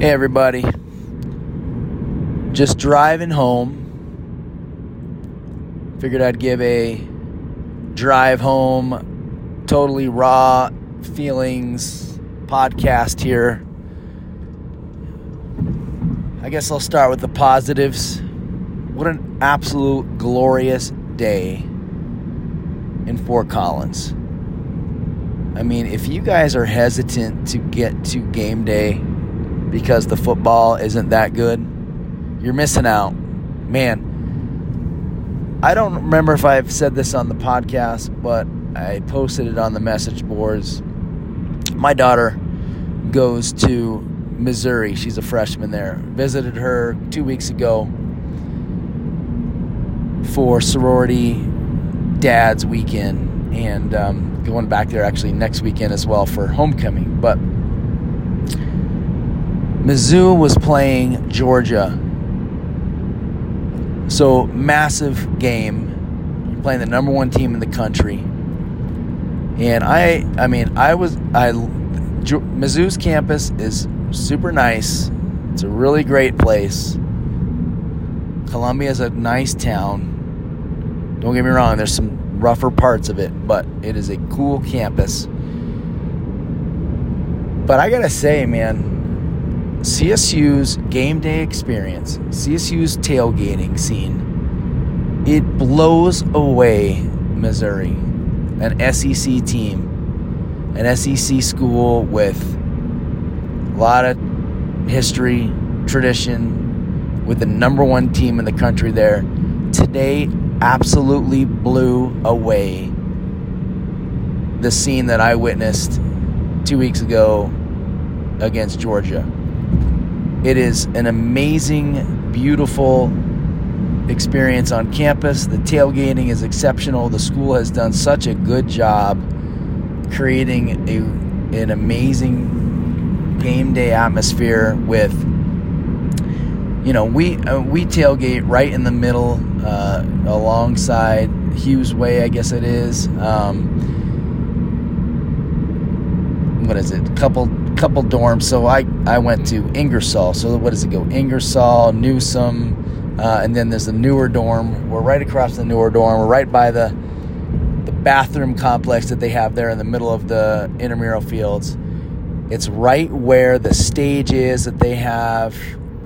Hey, everybody. Just driving home. Figured I'd give a drive home, totally raw feelings podcast here. I guess I'll start with the positives. What an absolute glorious day in Fort Collins. I mean, if you guys are hesitant to get to game day because the football isn't that good, you're missing out. Man, I don't remember if I've said this on the podcast, but I posted it on the message boards. My daughter goes to Missouri. She's a freshman there. Visited her two weeks ago for sorority dad's weekend and um, going back there actually next weekend as well for homecoming. But Mizzou was playing Georgia. So, massive game. You're playing the number one team in the country. And I, I mean, I was, I, Mizzou's campus is super nice. It's a really great place. Columbia is a nice town. Don't get me wrong, there's some rougher parts of it, but it is a cool campus. But I gotta say, man, CSU's game day experience, CSU's tailgating scene, it blows away Missouri, an SEC team, an SEC school with a lot of history, tradition, with the number one team in the country there. Today, absolutely blew away the scene that I witnessed two weeks ago against Georgia. It is an amazing, beautiful experience on campus. The tailgating is exceptional. The school has done such a good job creating a, an amazing game day atmosphere with you know we uh, we tailgate right in the middle uh, alongside Hughes Way I guess it is um, what is it couple couple dorms so I I went to Ingersoll so what does it go Ingersoll Newsom uh, and then there's the newer dorm we're right across the newer dorm we're right by the the bathroom complex that they have there in the middle of the intramural fields it's right where the stage is that they have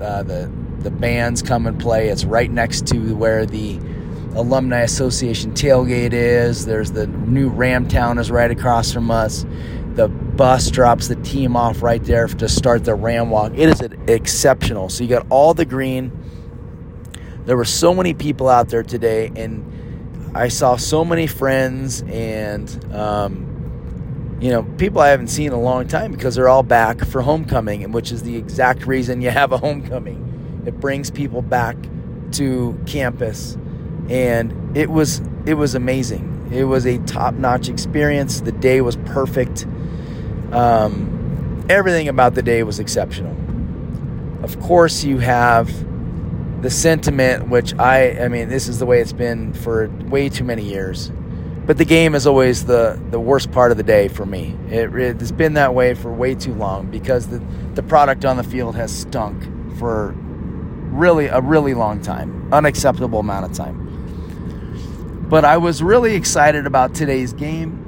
uh, the the bands come and play. It's right next to where the alumni association tailgate is. There's the new Ramtown is right across from us. The bus drops the team off right there to start the Ram Walk. It is exceptional. So you got all the green. There were so many people out there today, and I saw so many friends and. Um, you know, people I haven't seen in a long time because they're all back for homecoming, and which is the exact reason you have a homecoming. It brings people back to campus, and it was it was amazing. It was a top notch experience. The day was perfect. Um, everything about the day was exceptional. Of course, you have the sentiment, which I I mean, this is the way it's been for way too many years but the game is always the, the worst part of the day for me. It, it's been that way for way too long because the, the product on the field has stunk for really a really long time, unacceptable amount of time. But I was really excited about today's game.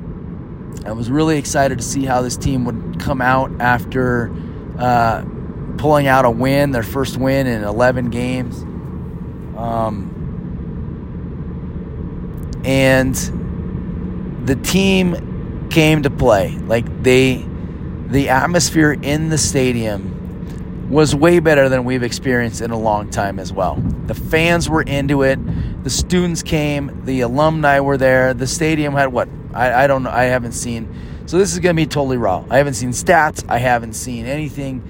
I was really excited to see how this team would come out after uh, pulling out a win, their first win in 11 games. Um, and the team came to play. Like they, the atmosphere in the stadium was way better than we've experienced in a long time as well. The fans were into it. The students came. The alumni were there. The stadium had what? I, I don't know. I haven't seen. So this is going to be totally raw. I haven't seen stats. I haven't seen anything.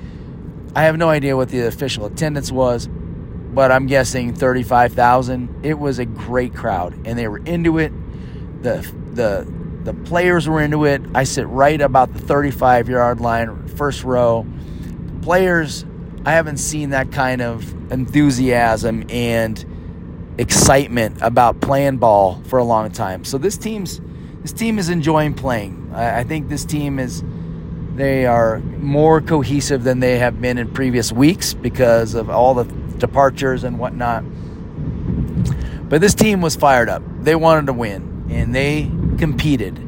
I have no idea what the official attendance was, but I'm guessing 35,000. It was a great crowd, and they were into it. The the the players were into it. I sit right about the 35 yard line, first row. Players, I haven't seen that kind of enthusiasm and excitement about playing ball for a long time. So this team's this team is enjoying playing. I, I think this team is They are more cohesive than they have been in previous weeks because of all the departures and whatnot. But this team was fired up. They wanted to win, and they competed.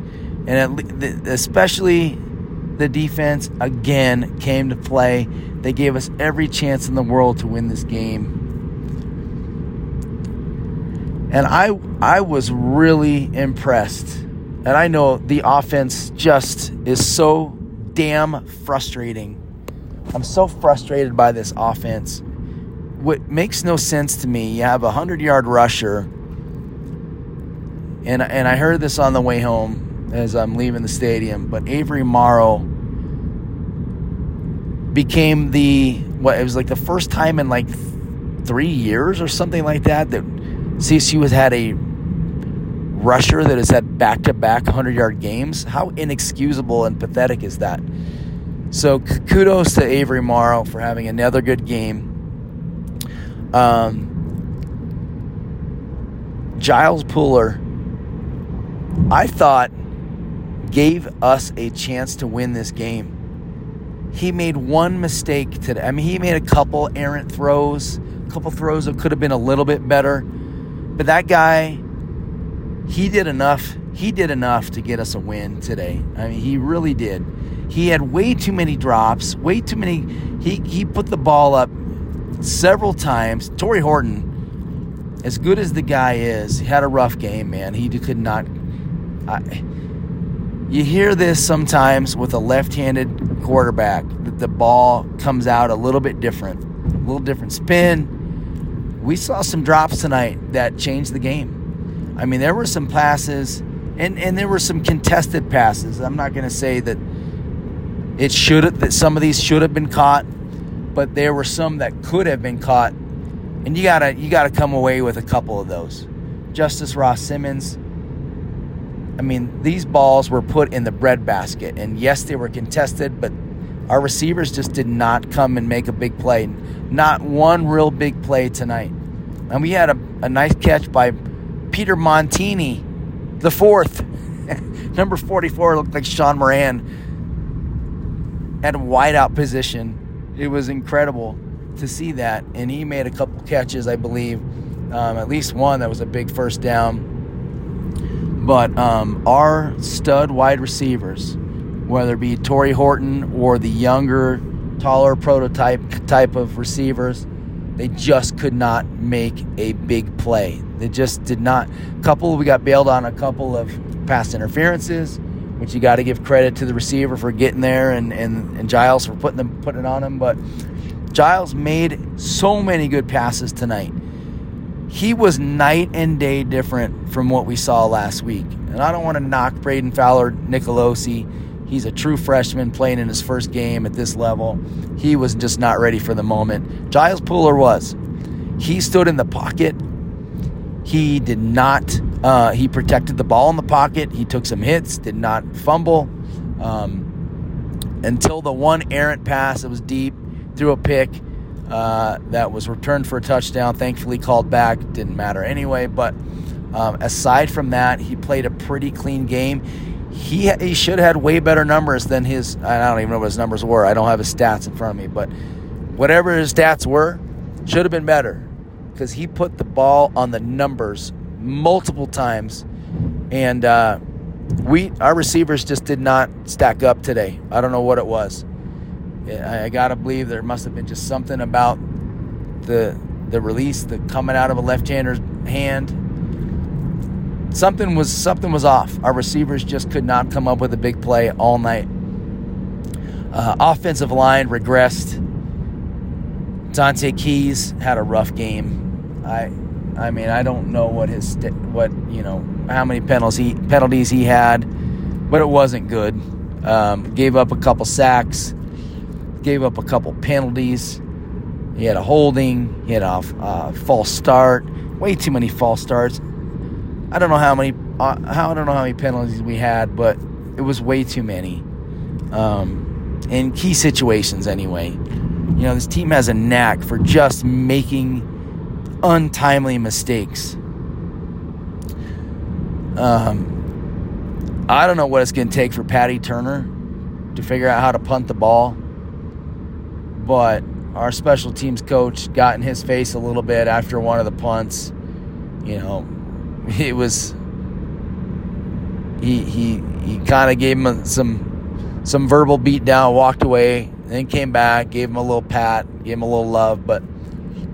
And especially the defense again came to play. They gave us every chance in the world to win this game. And I I was really impressed. And I know the offense just is so damn frustrating. I'm so frustrated by this offense. What makes no sense to me, you have a 100-yard rusher and and I heard this on the way home as I'm leaving the stadium, but Avery Morrow became the what it was like the first time in like 3 years or something like that that CSU has had a rusher that has had back to back 100 yard games. How inexcusable and pathetic is that? So kudos to Avery Morrow for having another good game. Um, Giles Puller, I thought, gave us a chance to win this game. He made one mistake today. I mean, he made a couple errant throws, a couple throws that could have been a little bit better. But that guy, he did enough. He did enough to get us a win today. I mean, he really did. He had way too many drops, way too many. He he put the ball up several times. Tory Horton, as good as the guy is, had a rough game, man. He could not. I, you hear this sometimes with a left-handed quarterback that the ball comes out a little bit different, a little different spin we saw some drops tonight that changed the game. I mean, there were some passes, and, and there were some contested passes. I'm not going to say that it should that some of these should have been caught, but there were some that could have been caught, and you gotta you gotta come away with a couple of those. Justus Ross-Simmons. I mean, these balls were put in the breadbasket, and yes, they were contested, but our receivers just did not come and make a big play. Not one real big play tonight. And we had a, a nice catch by Peter Montini, the fourth. Number 44 looked like Sean Moran at a wideout position. It was incredible to see that. And he made a couple catches, I believe. Um, at least one that was a big first down. But um, our stud wide receivers, whether it be Tory Horton or the younger, taller prototype type of receivers, they just could not make a big play. They just did not. Couple, we got bailed on a couple of pass interferences, which you got to give credit to the receiver for getting there and, and, and Giles for putting them putting it on him. But Giles made so many good passes tonight. He was night and day different from what we saw last week. And I don't want to knock Brayden Fowler-Nicolosi He's a true freshman playing in his first game at this level. He was just not ready for the moment. Giles Puller was. He stood in the pocket. He did not, uh, he protected the ball in the pocket. He took some hits, did not fumble um, until the one errant pass that was deep, threw a pick. Uh, that was returned for a touchdown. Thankfully, called back. Didn't matter anyway. But um, aside from that, he played a pretty clean game he he should have had way better numbers than his. I don't even know what his numbers were. I don't have his stats in front of me, but whatever his stats were, should have been better because he put the ball on the numbers multiple times, and uh, we our receivers just did not stack up today. I don't know what it was. I, I gotta believe there must have been just something about the the release, the coming out of a left-hander's hand something was something was off. Our receivers just could not come up with a big play all night. Uh, offensive line regressed. Dante Keys had a rough game. I, I mean, I don't know what his what you know how many penalties he penalties he had, but it wasn't good. Um, gave up a couple sacks, gave up a couple penalties. He had a holding. He had a false start. Way too many false starts. I don't know how many uh, how I don't know how many penalties we had, but it was way too many. Um, in key situations, anyway. You know, this team has a knack for just making untimely mistakes. Um, I don't know what it's going to take for Paddy Turner to figure out how to punt the ball. But our special teams coach got in his face a little bit after one of the punts. You know, it was he he he kind of gave him some some verbal beat down, walked away, then came back, gave him a little pat, gave him a little love. But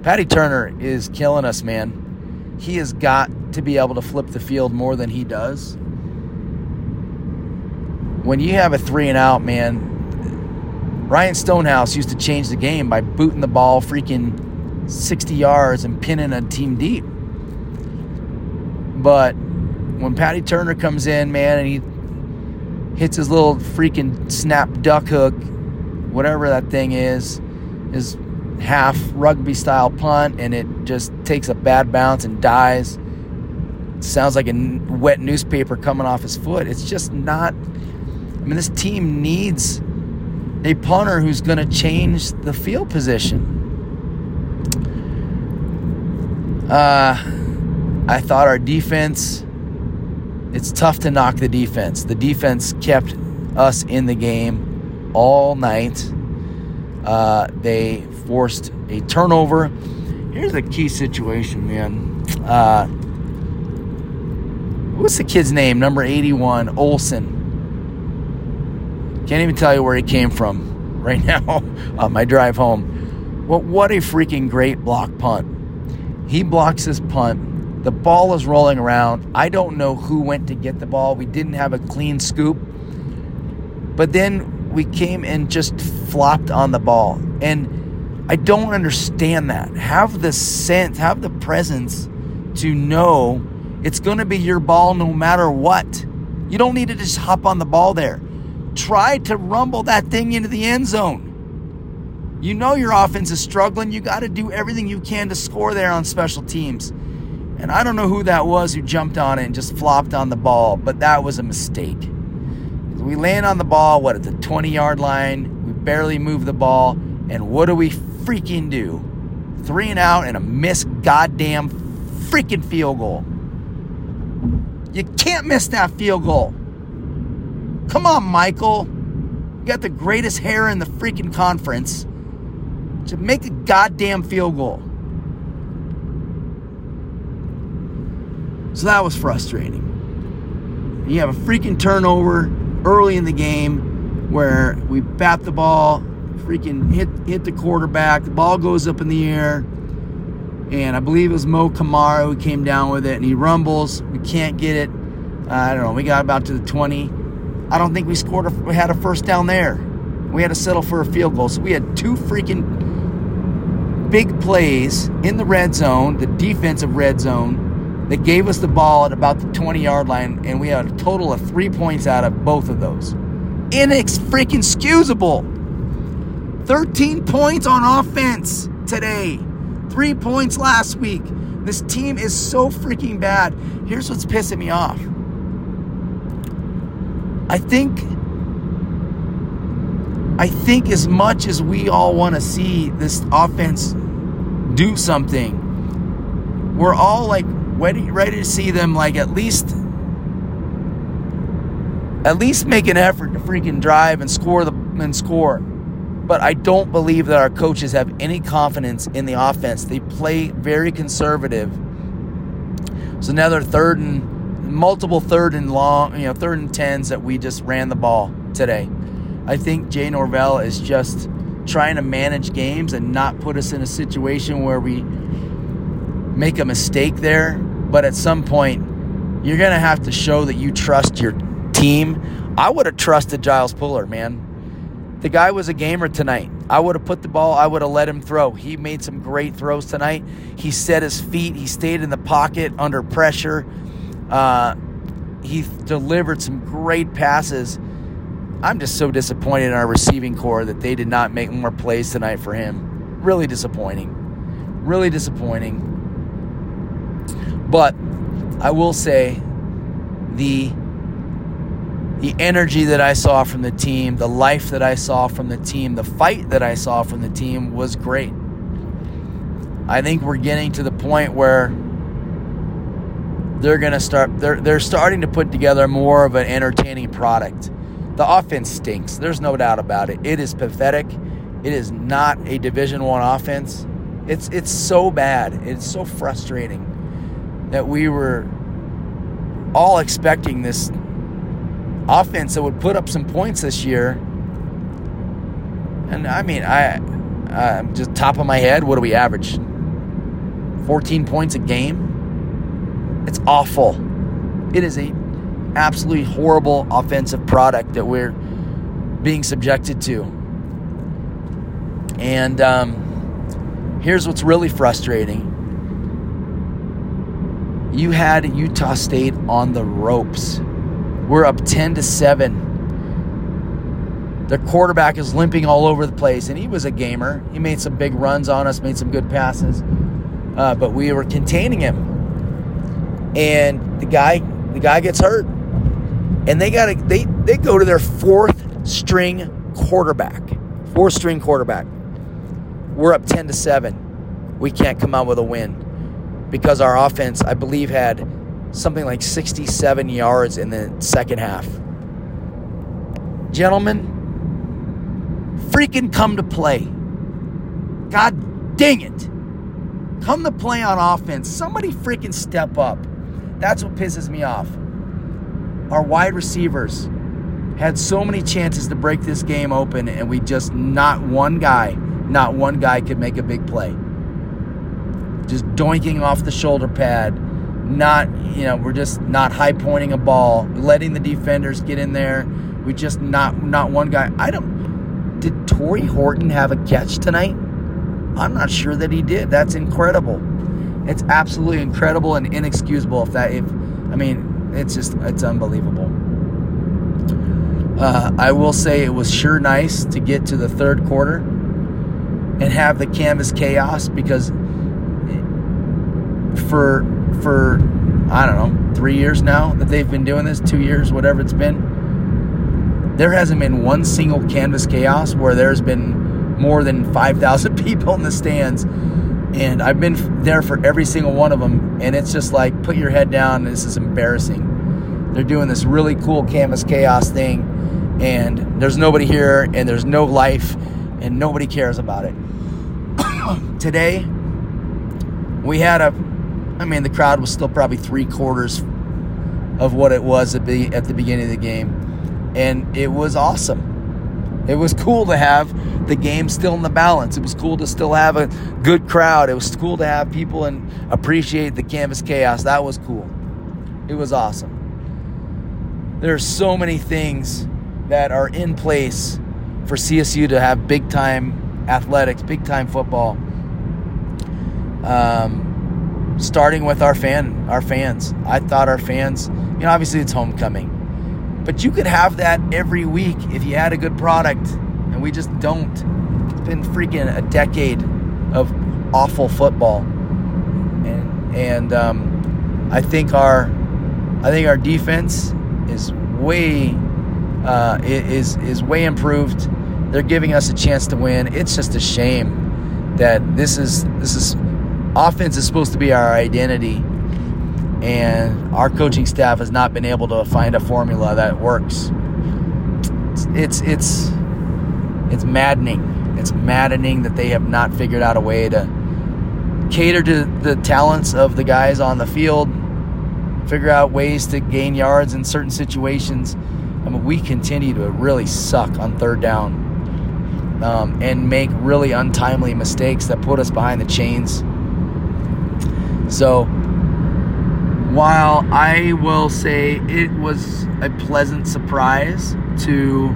Paddy Turner is killing us, man. He has got to be able to flip the field more than he does. When you have a three and out, man, Ryan Stonehouse used to change the game by booting the ball freaking 60 yards and pinning a team deep. But when Paddy Turner comes in, man, and he hits his little freaking snap duck hook, whatever that thing is, his half rugby style punt, and it just takes a bad bounce and dies. sounds like a wet newspaper coming off his foot. It's just not. I mean, this team needs a punter who's going to change the field position. Uh, I thought our defense, it's tough to knock the defense. The defense kept us in the game all night. Uh, they forced a turnover. Here's a key situation, man. Uh, what's the kid's name? Number 81, Olson. Can't even tell you where he came from right now on my drive home. Well, what a freaking great block punt. He blocks his punt. The ball is rolling around. I don't know who went to get the ball. We didn't have a clean scoop. But then we came and just flopped on the ball. And I don't understand that. Have the sense, have the presence to know it's going to be your ball no matter what. You don't need to just hop on the ball there try to rumble that thing into the end zone. You know your offense is struggling. You got to do everything you can to score there on special teams. And I don't know who that was who jumped on it and just flopped on the ball, but that was a mistake. We land on the ball, what, at the 20 yard line? We barely move the ball. And what do we freaking do? Three and out and a missed goddamn freaking field goal. You can't miss that field goal. Come on, Michael. You got the greatest hair in the freaking conference. To make a goddamn field goal. So that was frustrating. You have a freaking turnover early in the game where we bat the ball, freaking hit hit the quarterback, the ball goes up in the air, and I believe it was Mo Kamara who came down with it, and he rumbles. We can't get it. I don't know. We got about to the 20 I don't think we scored. A, we had a first down there. We had to settle for a field goal. So we had two freaking big plays in the red zone, the defensive red zone, that gave us the ball at about the 20 yard line, and we had a total of three points out of both of those. Inex freaking excusable. 13 points on offense today, three points last week. This team is so freaking bad. Here's what's pissing me off. I think I think as much as we all want to see this offense do something, we're all like ready, ready to see them like at least at least make an effort to freaking drive and score the and score. But I don't believe that our coaches have any confidence in the offense. They play very conservative. So now they're third and multiple third and long, you know, third and tens that we just ran the ball today. I think Jay Norvell is just trying to manage games and not put us in a situation where we make a mistake there. But at some point, you're going to have to show that you trust your team. I would have trusted Giles Puller, man. The guy was a gamer tonight. I would have put the ball, I would have let him throw. He made some great throws tonight. He set his feet, he stayed in the pocket under pressure. Uh, he delivered some great passes. I'm just so disappointed in our receiving core that they did not make more plays tonight for him. Really disappointing. Really disappointing. But I will say the the energy that I saw from the team, the life that I saw from the team, the fight that I saw from the team was great. I think we're getting to the point where they're going to start they're they're starting to put together more of an entertaining product. the offense stinks. There's no doubt about it. It is pathetic. It is not a Division One offense. It's it's so bad. It's so frustrating that we were all expecting this offense that would put up some points this year. And I mean, I just top of my head, what do we average? 14 points a game. It's awful. It is a absolutely horrible offensive product that we're being subjected to. And um, here's what's really frustrating you had Utah State on the ropes. We're up 10 to 7. Their quarterback is limping all over the place, and he was a gamer. He made some big runs on us, made some good passes, uh, but we were containing him. And the guy, the guy gets hurt, and they got to they they go to their fourth string quarterback, fourth string quarterback. We're up 10 to 7. We can't come out with a win because our offense, I believe, had something like 67 yards in the second half. Gentlemen, freaking come to play. God dang it. Come to play on offense. Somebody freaking step up. That's what pisses me off. Our wide receivers had so many chances to break this game open, and we just, not one guy, not one guy could make a big play just doinking off the shoulder pad, not, you know, we're just not high pointing a ball, letting the defenders get in there. We just not not one guy. I don't did Tory Horton have a catch tonight? I'm not sure that he did. That's incredible. It's absolutely incredible and inexcusable if that if I mean, it's just it's unbelievable. Uh, I will say it was sure nice to get to the third quarter and have the canvas chaos because for for I don't know three years now that they've been doing this, two years, whatever it's been. There hasn't been one single canvas chaos where there's been more than five thousand people in the stands, and I've been there for every single one of them, and it's just like put your head down. This is embarrassing. They're doing this really cool canvas chaos thing, and there's nobody here, and there's no life, and nobody cares about it. Today, we had a I mean, the crowd was still probably three quarters of what it was at the, at the beginning of the game. And it was awesome. It was cool to have the game still in the balance. It was cool to still have a good crowd. It was cool to have people and appreciate the canvas chaos. That was cool. It was awesome. There are so many things that are in place for CSU to have big time athletics, big time football. Um, starting with our fan our fans. I thought our fans, you know, obviously it's homecoming. But you could have that every week if you had a good product and we just don't. It's been freaking a decade of awful football. And and um, I think our I think our defense is way uh, is is way improved. They're giving us a chance to win. It's just a shame that this is this is offense is supposed to be our identity, and our coaching staff has not been able to find a formula that works. It's it's it's maddening. It's maddening that they have not figured out a way to cater to the talents of the guys on the field, figure out ways to gain yards in certain situations. I mean, we continue to really suck on third down um, and make really untimely mistakes that put us behind the chains. So, while I will say it was a pleasant surprise to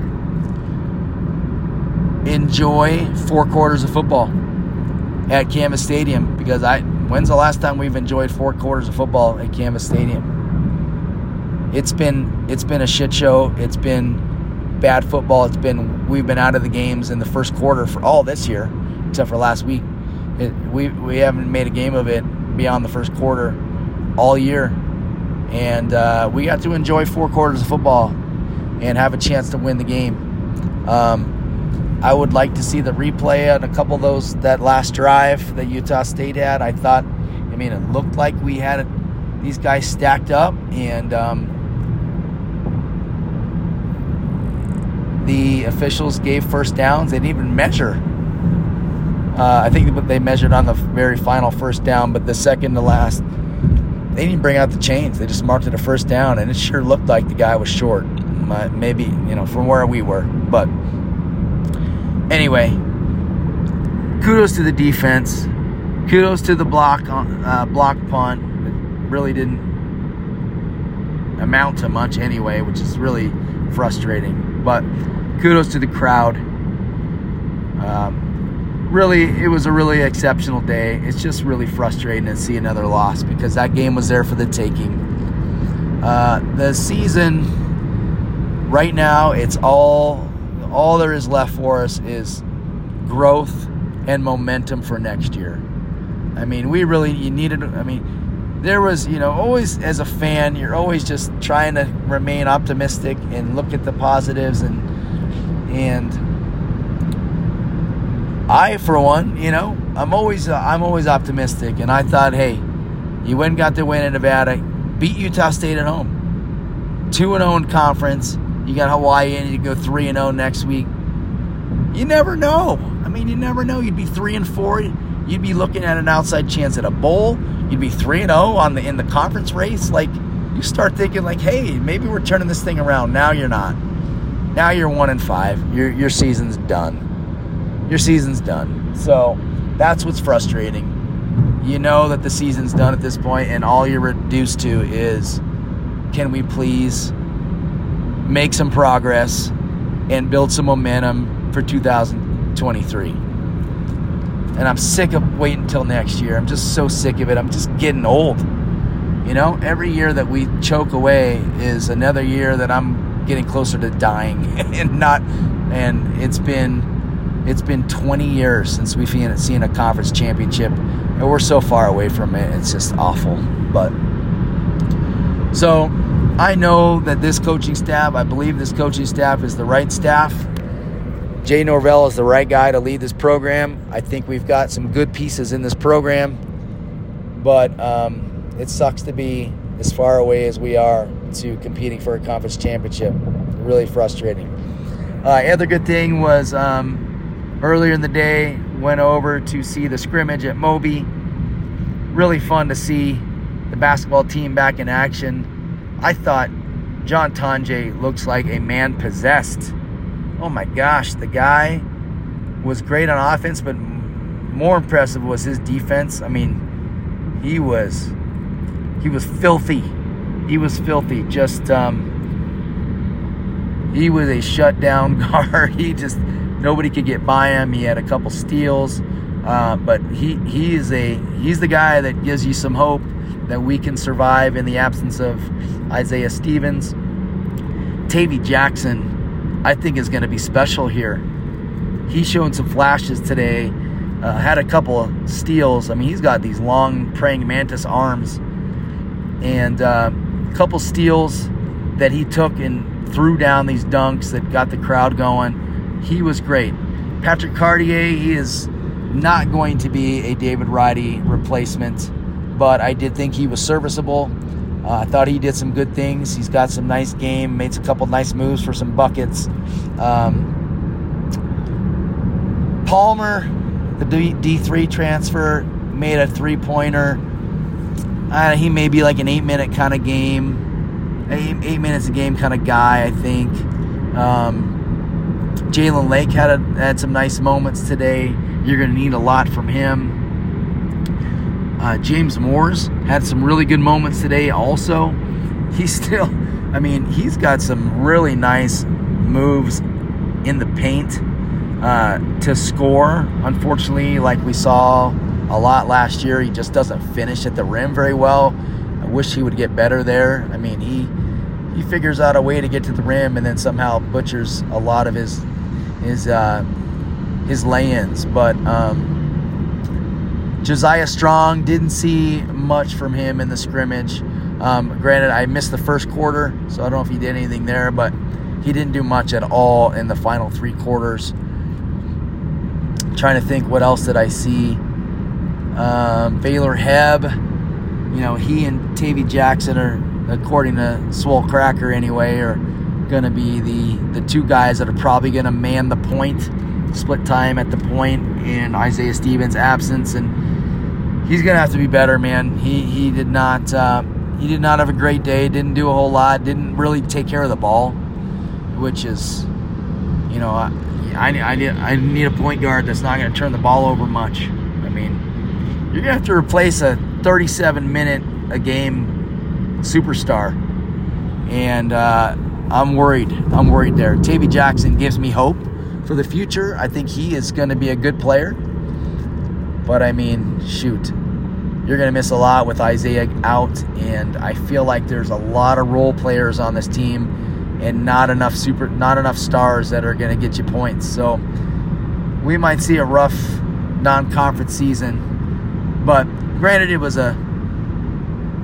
enjoy four quarters of football at Canvas Stadium because I when's the last time we've enjoyed four quarters of football at Canvas Stadium? It's been it's been a shit show. It's been bad football. It's been we've been out of the games in the first quarter for all this year, except for last week. It, we we haven't made a game of it beyond the first quarter all year. And uh, we got to enjoy four quarters of football and have a chance to win the game. Um, I would like to see the replay on a couple of those, that last drive that Utah State had. I thought, I mean, it looked like we had these guys stacked up and. Um, the officials gave first downs. They didn't even measure. Uh, I think they measured on the very final first down, but the second to last, they didn't bring out the chains. They just marked it a first down, and it sure looked like the guy was short. Maybe you know from where we were, but anyway, kudos to the defense. Kudos to the block uh, block punt. It really didn't amount to much anyway, which is really frustrating. But kudos to the crowd. Um, really, it was a really exceptional day. It's just really frustrating to see another loss because that game was there for the taking. Uh, the season right now, it's all all there is left for us is growth and momentum for next year. I mean, we really you needed. I mean, there was you know always as a fan, you're always just trying to remain optimistic and look at the positives and and I for one, you know, I'm always uh, I'm always optimistic, and I thought, hey, you went got the win in Nevada, beat Utah State at home, two and zero in conference. You got Hawaii, and you go three and zero oh next week. You never know. I mean, you never know. You'd be three and four you'd be looking at an outside chance at a bowl. You'd be three and zero oh on the in the conference race. Like you start thinking like, hey, maybe we're turning this thing around. Now you're not. Now you're one and five. Your your season's done. Your season's done. So that's what's frustrating. You know that the season's done at this point, and all you're reduced to is, can we please make some progress and build some momentum for 2023? and I'm sick of waiting until next year. I'm just so sick of it. I'm just getting old. You know, every year that we choke away is another year that I'm getting closer to dying and not and it's been it's been 20 years since we've seen a conference championship and we're so far away from it. It's just awful. But so I know that this coaching staff, I believe this coaching staff is the right staff Jay Norvell is the right guy to lead this program. I think we've got some good pieces in this program, but um, it sucks to be as far away as we are to competing for a conference championship. Really frustrating. Uh, other good thing was um, earlier in the day went over to see the scrimmage at Moby. Really fun to see the basketball team back in action. I thought John Tonje looks like a man possessed oh my gosh, the guy was great on offense, but more impressive was his defense. I mean, he was he was filthy. He was filthy. Just um, he was a shutdown guard. he just nobody could get by him. He had a couple steals, uh, but he he is a he's the guy that gives you some hope that we can survive in the absence of Isaiah Stevens. Tavy Jackson I think is going to be special here. He's showing some flashes today. Uh, had a couple of steals. I mean, he's got these long praying mantis arms, and uh, a couple steals that he took and threw down these dunks that got the crowd going. He was great. Patrick Cartier, he is not going to be a David Roddy replacement, but I did think he was serviceable. Uh, I thought he did some good things. He's got some nice game, made a couple nice moves for some buckets. Um, Palmer, the D- 3 transfer, made a three pointer. Uh, he may be like an eight minute kind of game, eight, eight, minutes a game kind of guy, I think. Um, Jalen Lake had, a, had some nice moments today. You're going to need a lot from him. Uh, James Moors had some really good moments today, also. He's still, I mean, he's got some really nice moves in the paint uh, to score. Unfortunately, like we saw a lot last year, he just doesn't finish at the rim very well. I wish he would get better there. I mean, he he figures out a way to get to the rim and then somehow butchers a lot of his his uh, his lay-ins. But um, Josiah Strong didn't see much from him in the scrimmage. Um, granted, I missed the first quarter, so I don't know if he did anything there, but he didn't do much at all in the final three quarters. trying to think what else did I see. Um, Baylor Hebb, you know, he and Tavy Jackson are, according to Swole Cracker anyway, are going to be the the two guys that are probably going to man the point, split time at the point in Isaiah Stevens' absence, and he's going to have to be better, man. He he did not uh, he did not have a great day. Didn't do a whole lot. Didn't really take care of the ball, which is, you know, I I, I need I need a point guard that's not going to turn the ball over much. I mean, you're going to have to replace a 37 minute a game superstar, and. Uh, I'm worried. I'm worried there. Tavy Jackson gives me hope for the future. I think he is going to be a good player. But I mean, shoot, you're going to miss a lot with Isaiah out, and I feel like there's a lot of role players on this team, and not enough super, not enough stars that are going to get you points. So we might see a rough non-conference season. But granted, it was a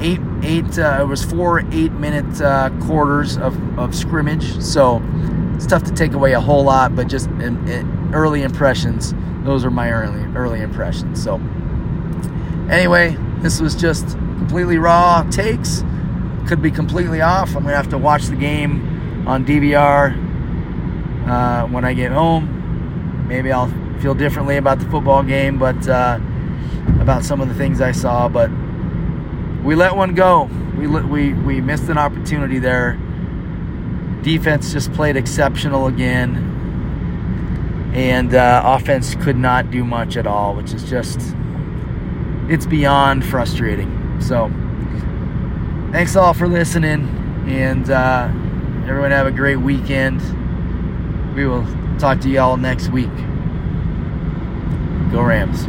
eight eight uh, it was four eight minute uh, quarters of, of scrimmage. So it's tough to take away a whole lot but just in, in early impressions. Those are my early early impressions. So anyway this was just completely raw takes. Could be completely off. I'm gonna have to watch the game on dvr uh, when i get home. Maybe i'll feel differently about the football game but uh, about some of the things i saw but we let one go. We we we missed an opportunity there. Defense just played exceptional again, and uh, offense could not do much at all, which is just it's beyond frustrating. So, thanks all for listening, and uh, everyone have a great weekend. We will talk to y'all next week. Go Rams.